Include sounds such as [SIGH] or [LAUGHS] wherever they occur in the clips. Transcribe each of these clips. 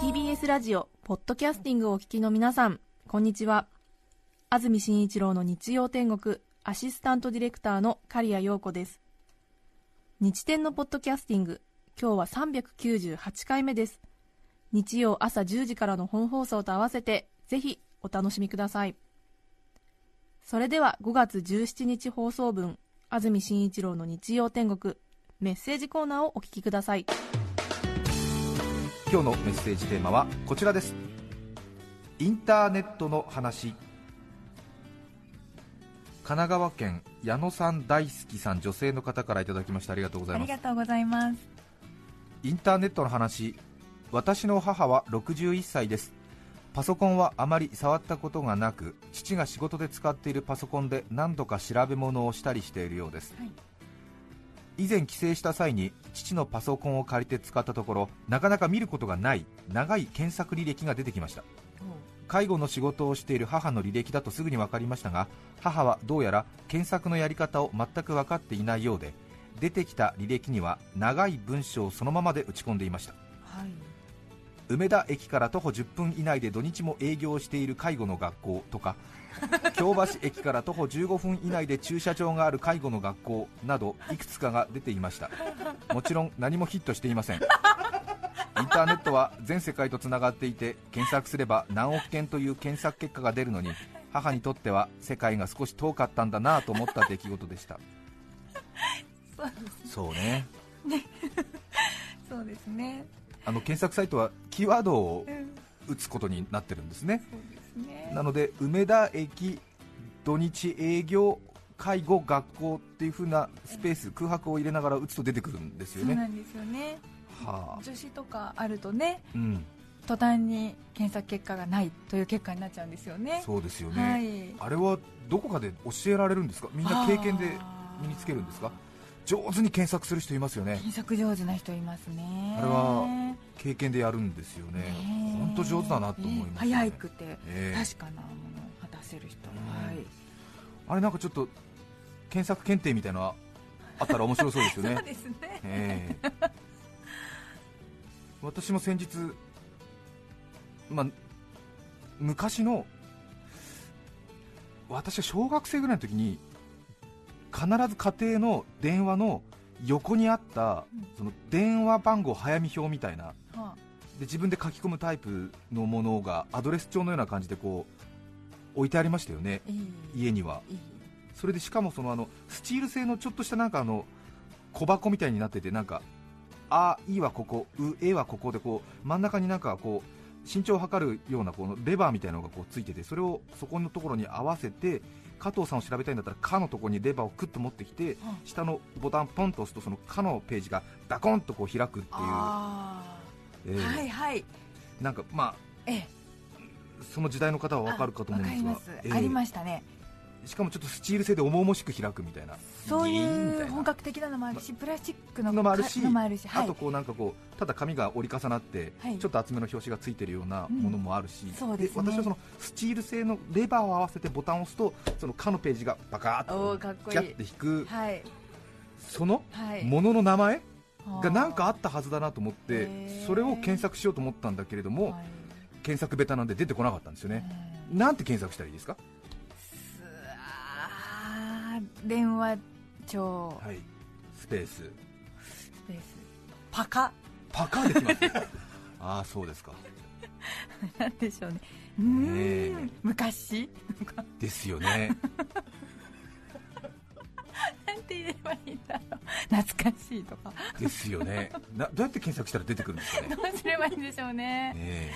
TBS ラジオポッドキャスティングをお聞きの皆さんこんにちは。安住紳一郎の日曜天国アシスタントディレクターの刈谷陽子です。日天のポッドキャスティング今日は398回目です。日曜朝10時からの本放送と合わせてぜひお楽しみください。それでは5月17日放送分安住紳一郎の日曜天国メッセージコーナーをお聞きください。今日のメッセージテーマはこちらです。インターネットの話。神奈川県矢野さん大好きさん女性の方からいただきました。ありがとうございます。ありがとうございます。インターネットの話。私の母は61歳ですパソコンはあまり触ったことがなく父が仕事で使っているパソコンで何度か調べ物をしたりしているようです、はい。以前帰省した際に父のパソコンを借りて使ったところなかなか見ることがない長い検索履歴が出てきました。介護の仕事をしている母の履歴だとすぐに分かりましたが母はどうやら検索のやり方を全く分かっていないようで出てきた履歴には長い文章をそのままで打ち込んでいました。はい梅田駅から徒歩10分以内で土日も営業している介護の学校とか [LAUGHS] 京橋駅から徒歩15分以内で駐車場がある介護の学校などいくつかが出ていました。もちろん何もヒットしていません。インターネットは全世界とつながっていて検索すれば何億件という検索結果が出るのに母にとっては世界が少し遠かったんだなと思った出来事でした。そうそうね。そうですね [LAUGHS] あの検索サイトはキーワードをうん打つことになってるんですね。そうね。なので梅田駅土日営業介護学校っていう風なスペース空白を入れながら打つと出てくるんですよね。そうなんですよね。はあ。女子とかあるとねうん。途端に検索結果がないという結果になっちゃうんですよね。そうですよね、はい。あれはどこかで教えられるんですか？みんな経験で身につけるんですか？上手に検索する人いますよね。検索上手な人いますね。あれは経験でやるんですよね。本当上手だなと思います、ね。ええ早くてええ。確かなものを果たせる人、うん。はい。あれなんかちょっと検索検定みたいなのあったら面白そうですよね。[LAUGHS] そうですね。ええ。私も先日、まあ、昔の私が小学生ぐらいの時に必ず家庭の電話の横にあったうん。その電話番号早見表みたいな。はあ。で自分で書き込むタイプのものがアドレス帳のような感じでこう置いてありましたよね家には。それでしかもそのあのスチール製のちょっとしたなんかあの小箱みたいになっててなんかあいはここうえはここでこう真ん中になんかこう身長を測るようなこのレバーみたいなのがこうついててそれをそこのところに合わせて加藤さんを調べたいんだったら「か」のところにレバーをクッと持ってきては下のボタンポンと押すとその「か」のページがダコンとこう開くっていう、あえーーはいはい。なんかまあええ。その時代の方は分かるかと思うんですが。ありましたねしかもちょっとスチール製で重々しく開くみたいな。そういう本格的なのもあるしプラスチックののもあるしあるしはい。あとこうなんかこうただ紙が折り重なって、はい。ちょっと厚めの表紙がついてるようなものもあるし、そうですね。私はそのスチール製のレバーを合わせてボタンを押すとその「か」のページがバカーおッとギャッて引く。はい。そのはいものの名前がなんかああったはずだなと思ってそれを検索しようと思ったんだけれども、はい。検索ベタなんで出てこなかったんですよね、うんなんて検索したらいいですか、電話帳。はい、スペース。スペース。パカ。パカ？ーできます [LAUGHS] ああそうですか。[LAUGHS] なんでしょうね。うーん。昔？[LAUGHS] ですよね。なんて言えばいいんだろう。懐かしいとか。ですよね。などうやって検索したら出てくるんですかね？どうすればいいんでしょうね。ね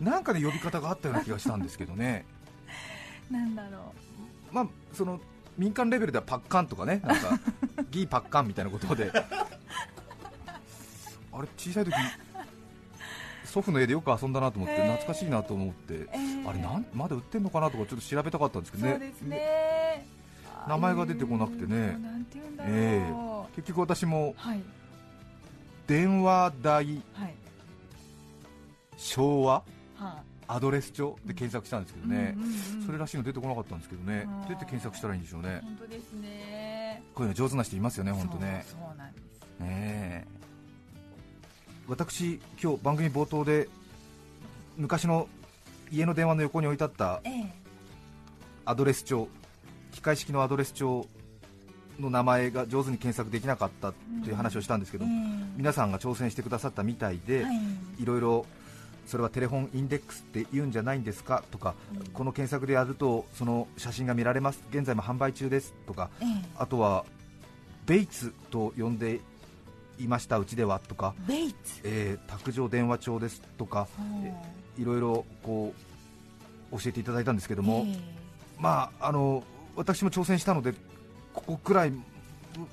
え。なんかで呼び方があったような気がしたんですけどね、なんだろまあ、その民間レベルではパッカンとかね、なんかギーパッカンみたいなことで、あれ、小さい時祖父の家でよく遊んだなと思って、懐かしいなと思って、えー。あれなん、まだ売ってんのかなとか、ちょっと調べたかったんですけう、どね、ね名前が出てこなくてね。え結局私もはい。電話代はい。昭和？はアドレス帳で検索したんですけどいね、それらしいの出てこなかったんですけどね。どうやって検索したらいいんでしょうね。本当ですね。ねこういうの上手な人いますよね本当ね。そうなんです。ねえ。私今日番組冒頭で昔の家の電話の横に置いてあったええ。アドレス帳機械式のアドレス帳の名前が上手に検索できなかったという話をしたんですけど、ええ皆さんが挑戦してくださったみたいで、はい。いろいろそれはテレフォンインデックスって言うんじゃないんですか？とか、うん。この検索でやるとその写真が見られます？現在も販売中です？とかええ。あとはベイツと呼んでいましたうちでは？とか、ベイツ？えー卓上電話帳です？とかいろいろこう教えていただいたんですけども、えまああの私も挑戦したのでここくらい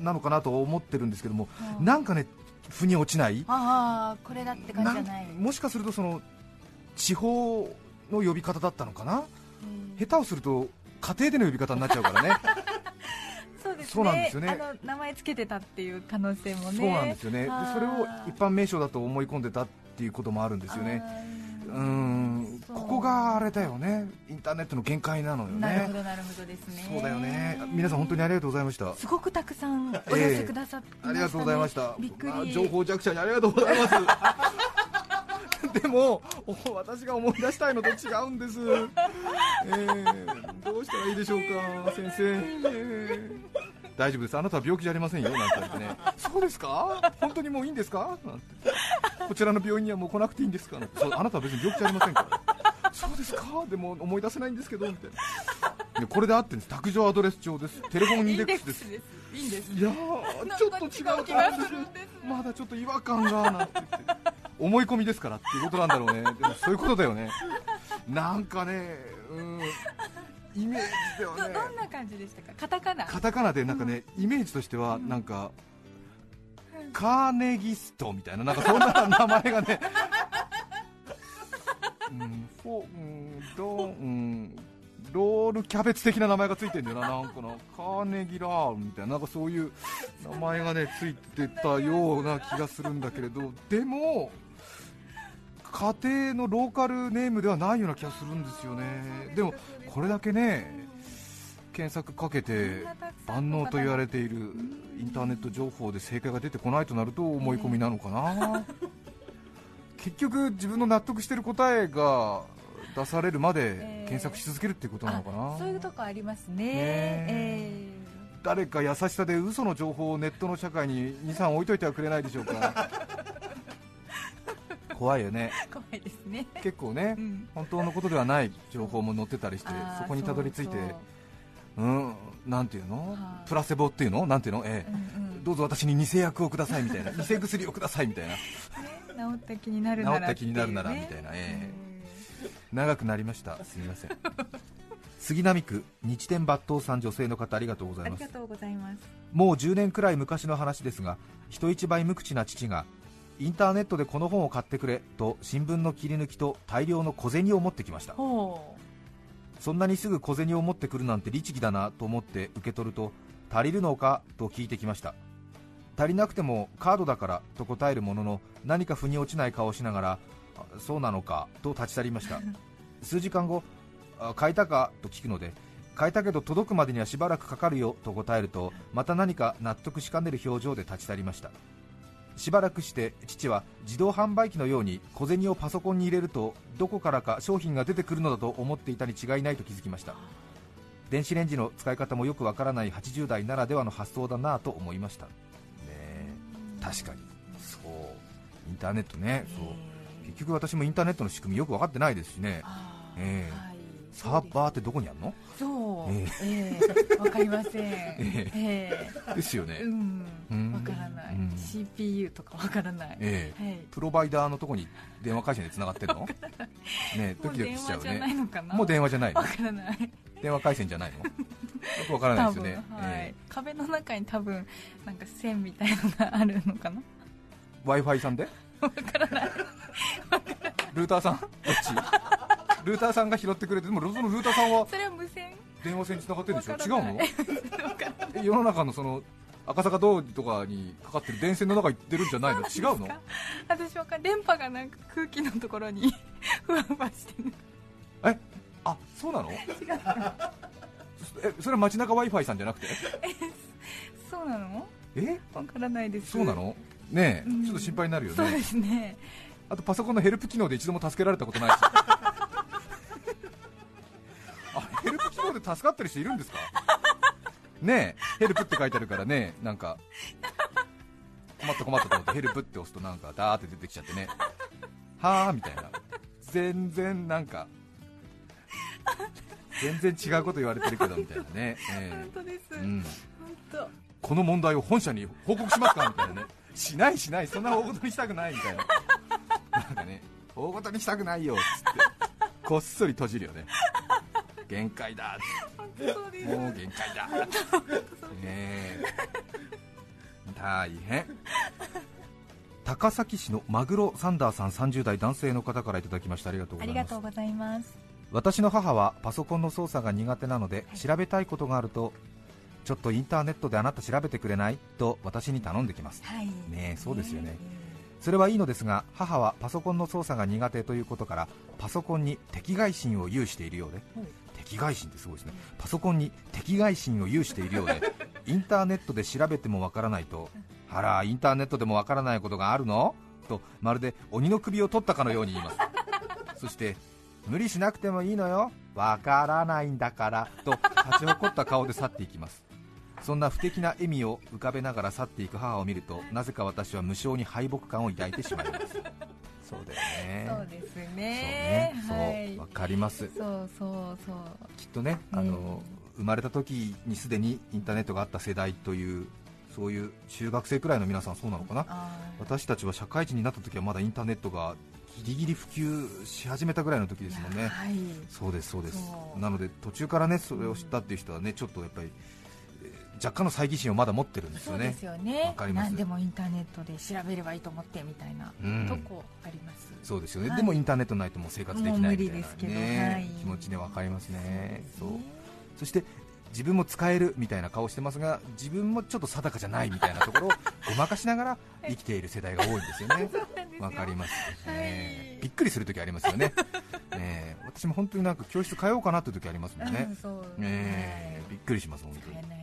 なのかなと思ってるんですけども、えなんかね腑に落ちない。ああこれだって感じじゃない。もしかするとその地方の呼び方だったのかな、ええ下手をすると家庭での呼び方になっちゃうからね。[LAUGHS] そうですね。そうなんですよね。あの名前つけてたっていう可能性もね。そうなんですよね。でそれを一般名称だと思い込んでたっていうこともあるんですよね。うー。んここがあれだよね。インターネットの限界なのよなるほねどなるほどですね。そうだよね。皆さん本当にありがとうございました。すごくたくさんお寄せくださって、ありがとうございました。びっくり。まあ情報弱者にありがとうございます。[LAUGHS] でもお私が思い出したいのと違うんです、えーどうしたらいいでしょうか先生、えー大丈夫です。あなたは病気じゃありませんよ。なんて言ってね。そうですか？本当にもういいんですか？なんて。こちらの病院にはもう来なくていいんですか？なんて。あなたは別に病気じゃありませんからそうですか？でも思い出せないんですけどみたいな。[LAUGHS] でこれで合ってるんです。卓上アドレス帳です。テレフォンインデックスです。いいんですいやーちょっと違う感じですまだちょっと違和感がなんて言って。思い込みですからっていうことなんだろうね。でもそういうことだよね。なんかねうんイメージでどはね。どんな感じでしたか？カタカナ？カタカナでなんかね、イメージとしてはなんか、カーネギストみたいななんかそんな名前がね。[LAUGHS] うんフォうんドうんロールキャベツ的な名前がついてるんだよな、[LAUGHS] なんかなカーネギラールみたいな、なんかそういう名前がねついてたような気がするんだけれど、でも、家庭のローカルネームではないような気がするんですよね、でもこれだけね検索かけて万能と言われているインターネット情報で正解が出てこないとなると思い込みなのかな、[LAUGHS] 結局、自分の納得している答えが出されるまで検索し続けるっていうことなのかな、あそういうとこありますね。ねえ。誰か優しさで嘘の情報をネットの社会に2、3置いといてはくれないでしょうか。[LAUGHS] 怖いよね、え怖いですね。結構ね、うん。本当のことではない情報も載ってたりして、そこにたどり着いて、そうう。ん、なんていうの？は、い。プラセボっていうの、なんていうの、ええ。そううんうん。どうぞ私に偽薬をくださいみたいな、偽薬をくださいみたいな、[LAUGHS] ね治った気になるなら治った気になるならみたいな。え長くなりました、すみません。杉並区日天抜刀さん女性の方ありがとうございます。ありがとうございます。もう10年くらい昔の話ですが人一倍無口な父がインターネットでこの本を買ってくれと新聞の切り抜きと大量の小銭を持ってきました。ほそんなにすぐ小銭を持ってくるなんて律儀だなと思って受け取ると足りるのかと聞いてきました。足りなくてもカードだからと答えるものの何か腑に落ちない顔をしながらあそうなのか。と立ち去りました？[LAUGHS] 数時間後あ買いたか？と聞くので買えたけど届くまでにはしばらくかかるよと答えるとまた何か納得しかねる表情で立ち去りました。しばらくして父は自動販売機のように小銭をパソコンに入れるとどこからか商品が出てくるのだと思っていたに違いないと気づきました。電子レンジの使い方もよくわからない80代ならではの発想だなと思いました。ね確かに。そう。インターネットね。そう。結局私もインターネットの仕組みよく分かってないですしね。ええ。はい。サーバーってどこにあるの？そう。ええ。えわかりません。[LAUGHS] ええ。ですよね。えうん。うん。わからない。うん。CPU とかわからない。ええ。はい。プロバイダーのとこに電話回線でつながってるの？[LAUGHS] ねえドキドキしちゃう話じゃないねのかな。もう電話じゃないの？わからない。電話回線じゃないの？よくわからないですよね、はい。え壁の中に多分なんか線みたいのがあるのかな？え w i f i さんで？[LAUGHS] わからないルーターさんどっち？ルーターさんが拾ってくれてでもそのルーターさんはそれは無線。電話線につながってるでしょ？わ違うの？世の中のその赤坂通りとかにかかってる電線の中に行ってるんじゃないの？違うの？私わかん電波がなんか空気のところにふわふわしてる。え？あそうなの？えそれは街中 w i f i さんじゃなくて？そうなの？え？わからないです。そうなの？ねえ、うん。ちょっと心配になるよね。そうですねあとパソコンのヘルプ機能で一度も助けられたことないし。あヘルプ機能で助かったりしているんですか？ねえヘルプって書いてあるからねなんか。困った困ったと思ってヘルプって押すとなんかダーって出てきちゃってね。はあみたいな。全然なんか。全然違うこと言われてるけどみたいなね、え本当です、えうん、本当。この問題を本社に報告しますか？みたいなね。しないしない。そんな大事にしたくない。みたいななんかね大事にしたくないよっつって。こっそり閉じるよね。限界だ。もう限界だ。ねえ。大変。高崎市のマグロサンダーさん30代男性の方からいただきました。ありがとうごあざいます。私の母はパソコンの操作が苦手なので調べたいことがあるとちょっとインターネットであなた調べてくれない？と私に頼んできます。はい。ねえそうですよね。ねそれはいいのですが母はパソコンの操作が苦手ということからパソコンに敵外心を有しているようではい。敵外心ってすごいですね。パソコンに敵外心を有しているようで [LAUGHS] インターネットで調べてもわからないとあらインターネットでもわからないことがあるの？とまるで鬼の首を取ったかのように言います。[LAUGHS] そして無理しなくてもいいのよ。わからないんだから。と立ち誇った顔で去っていきますそんな不敵な笑みを浮かべながら去っていく母を見るとなぜか私は無性に敗北感を抱いてしまいます。[LAUGHS] そうだよね。そうですそうねねそうはいわかります。そうそうそう。きっとね、あの生まれた時にすでにインターネットがあった世代というそういう中学生くらいの皆さんそうなのかな。私たちは社会人になった時はまだインターネットがギリギリ普及し始めたぐらいの時ですもんね。はい。そうですそうです。なので途中からねそれを知ったっていう人はねちょっとやっぱりえー若干の猜疑心をまだ持ってるんですよね。そうですよね。わかります。何でもインターネットで調べればいいと思ってみたいなうん。とこあります、そうですよね、はい。でもインターネットないともう生活できないみたいな、ねはい。気持ちでわかりますね。そうね。そして自分も使えるみたいな顔してますが自分もちょっと定かじゃないみたいなところを [LAUGHS] ごまかしながら生きている世代が多いんですよね。[LAUGHS] わかります、はい。ねびっくりするときありますよね。ね私も本当になんか教室通おうかなっていう時ありますもんね。うんそうね。びっくりします本当に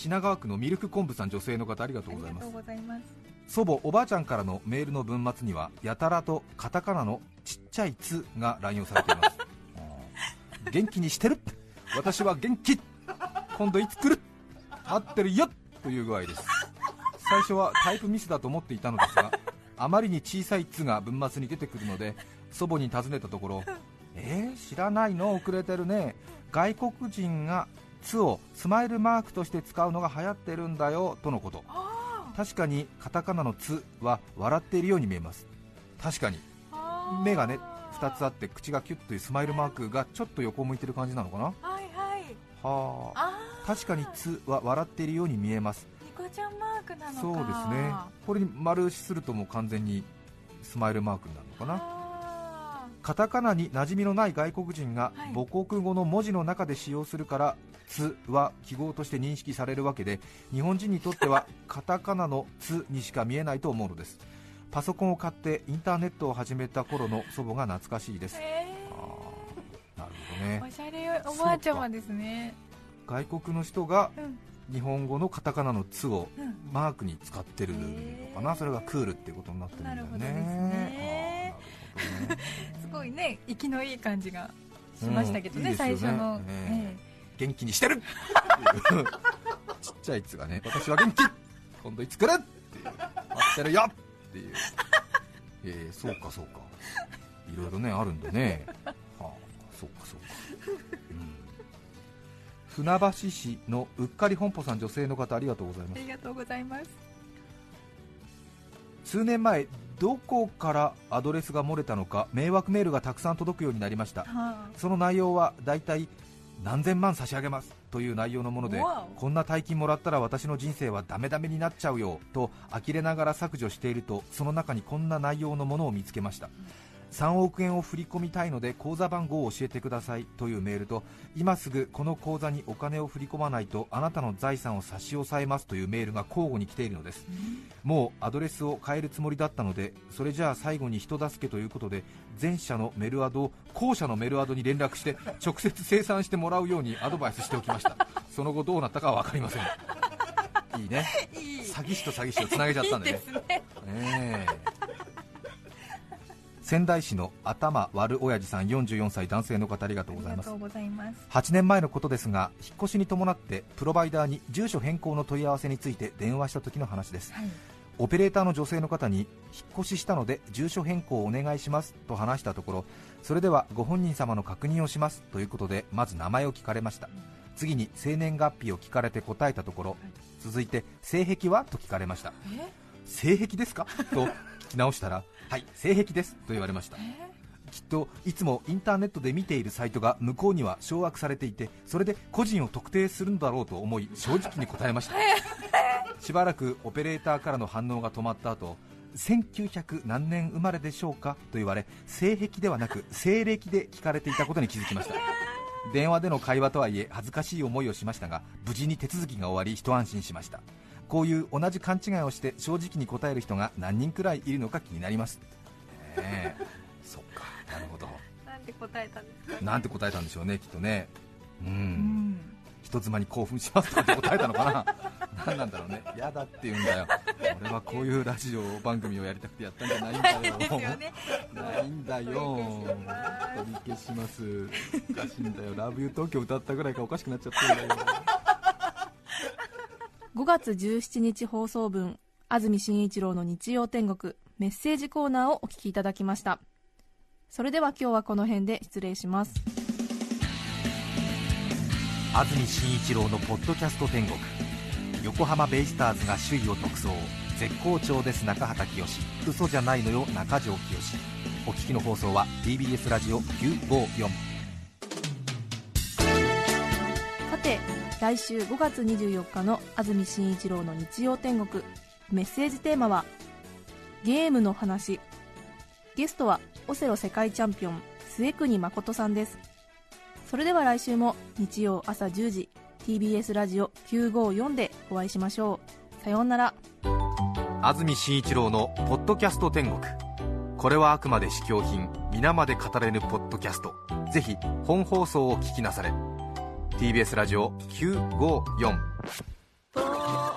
品川区のミルク昆布さん女性の方ありがとあうございます。りがとうございます。祖母おばあちゃんからのメールの文末にはやたらとカタカナのちっちゃい「つ」が乱用されています。[LAUGHS] 元気にしてる。私は元気。今度いつ来る。待ってるよ。という具合です。最初はタイプミスだと思っていたのですがあまりに小さい「つ」が文末に出てくるので祖母に尋ねたところえー、知らないの？遅れてるね。外国人が「つ」をスマイルマークとして使うのが流行ってるんだよとのこと。あ確かにカタカナの「つ」は笑っているように見えます。確かに。あ目がね2つあって口がキュッというスマイルマークがちょっと横向いてる感じなのかな？はいはい。はあ。確かに「つ」は笑っているように見えます。ニコちゃんマークなのか。そうですね。これに丸押しするともう完全にスマイルマークになるのかな？あカタカナに馴染みのない外国人がはい。母国語の文字の中で使用するから「つ」は記号として認識されるわけで日本人にとってはカタカナの「つ」にしか見えないと思うのです。パソコンを買ってインターネットを始めた頃の祖母が懐かしいです。ー。へあーなるほどね。ーおしゃれおばあちゃまですね。外国の人がうん。日本語のカタカナの「つ」をうん。マークに使ってるのかな。それがクールっていうことになってるんだよね。ね。[LAUGHS] すごいね息のいい感じがしましたけどね、うんいいね。最初の、ええ元気にしてる。っていうちっちゃい「つ」がね私は元気。今度いつ来る？っていう。待ってるよ。っていう。えー、そうかそうか。いろいろねあるんだね。はあそうかそうか、うん、船橋市のうっかり本舗さん女性の方ありがとうございます。ありがとうございます。数年前どこからアドレスが漏れたのか迷惑メールがたくさん届くようになりました。はその内容はだいたい何千万差し上げますという内容のものでこんな大金もらったら私の人生はダメダメになっちゃうよと呆れながら削除しているとその中にこんな内容のものを見つけました3億円を振り込みたいので口座番号を教えてくださいというメールと今すぐこの口座にお金を振り込まないとあなたの財産を差し押さえますというメールが交互に来ているのです。もうアドレスを変えるつもりだったのでそれじゃあ最後に人助けということで前者のメルアドを後者のメルアドに連絡して [LAUGHS] 直接生産してもらうようにアドバイスしておきました。その後どうなったかは分かりません。いいね。[LAUGHS] 詐欺師と詐欺師をつなげちゃったんでね。いいですね。ええ仙台市の頭悪親父さん44歳男性の方ありがとうございます。ありがとうございます。8年前のことですが引っ越しに伴ってプロバイダーに住所変更の問い合わせについて電話した時の話です。はい。オペレーターの女性の方に引っ越ししたので住所変更をお願いしますと話したところそれではご本人様の確認をしますということでまず名前を聞かれました。次に生年月日を聞かれて答えたところ続いて性癖は？と聞かれました。え？性癖ですか？と直したらはい性癖ですと言われました。きっといつもインターネットで見ているサイトが向こうには掌握されていてそれで個人を特定するんだろうと思い正直に答えました。しばらくオペレーターからの反応が止まった後1900何年生まれでしょうかと言われ性癖ではなく西暦で聞かれていたことに気づきました。電話での会話とはいえ恥ずかしい思いをしましたが無事に手続きが終わり一安心しましたこういう同じ勘違いをして正直に答える人が何人くらいいるのか気になります、ねえ。[LAUGHS] そっか。なるほど。なんで答えたんですかなんて答えたんでしょうねきっとね。うん、うん。人妻に興奮しますって答えたのかな。何なんだろうね。嫌だって言うんだよ。俺はこういうラジオ番組をやりたくてやったんじゃないんだよ。ないんだよ。取り消します。おかしいんだよ。ラブユー東京歌ったぐらいからおかしくなっちゃってるんだよ5月17日放送分安住紳一郎の日曜天国メッセージコーナーをお聞きいただきました。それでは今日はこの辺で失礼します。安住紳一郎のポッドキャスト天国。横浜ベイスターズが首位を独走。絶好調です中畑清。嘘じゃないのよ中条清。お聞きの放送は TBS ラジオ954さて来週5月24日の安住紳一郎の日曜天国。メッセージテーマはゲームの話。ゲストはオセロ世界チャンピオン末国誠さんです。それでは来週も日曜朝10時 TBS ラジオ954でお会いしましょう。さようなら。安住紳一郎の「ポッドキャスト天国」これはあくまで試供品皆まで語れぬポッドキャスト。ぜひ本放送を聞きなされ。TBS ラジオ954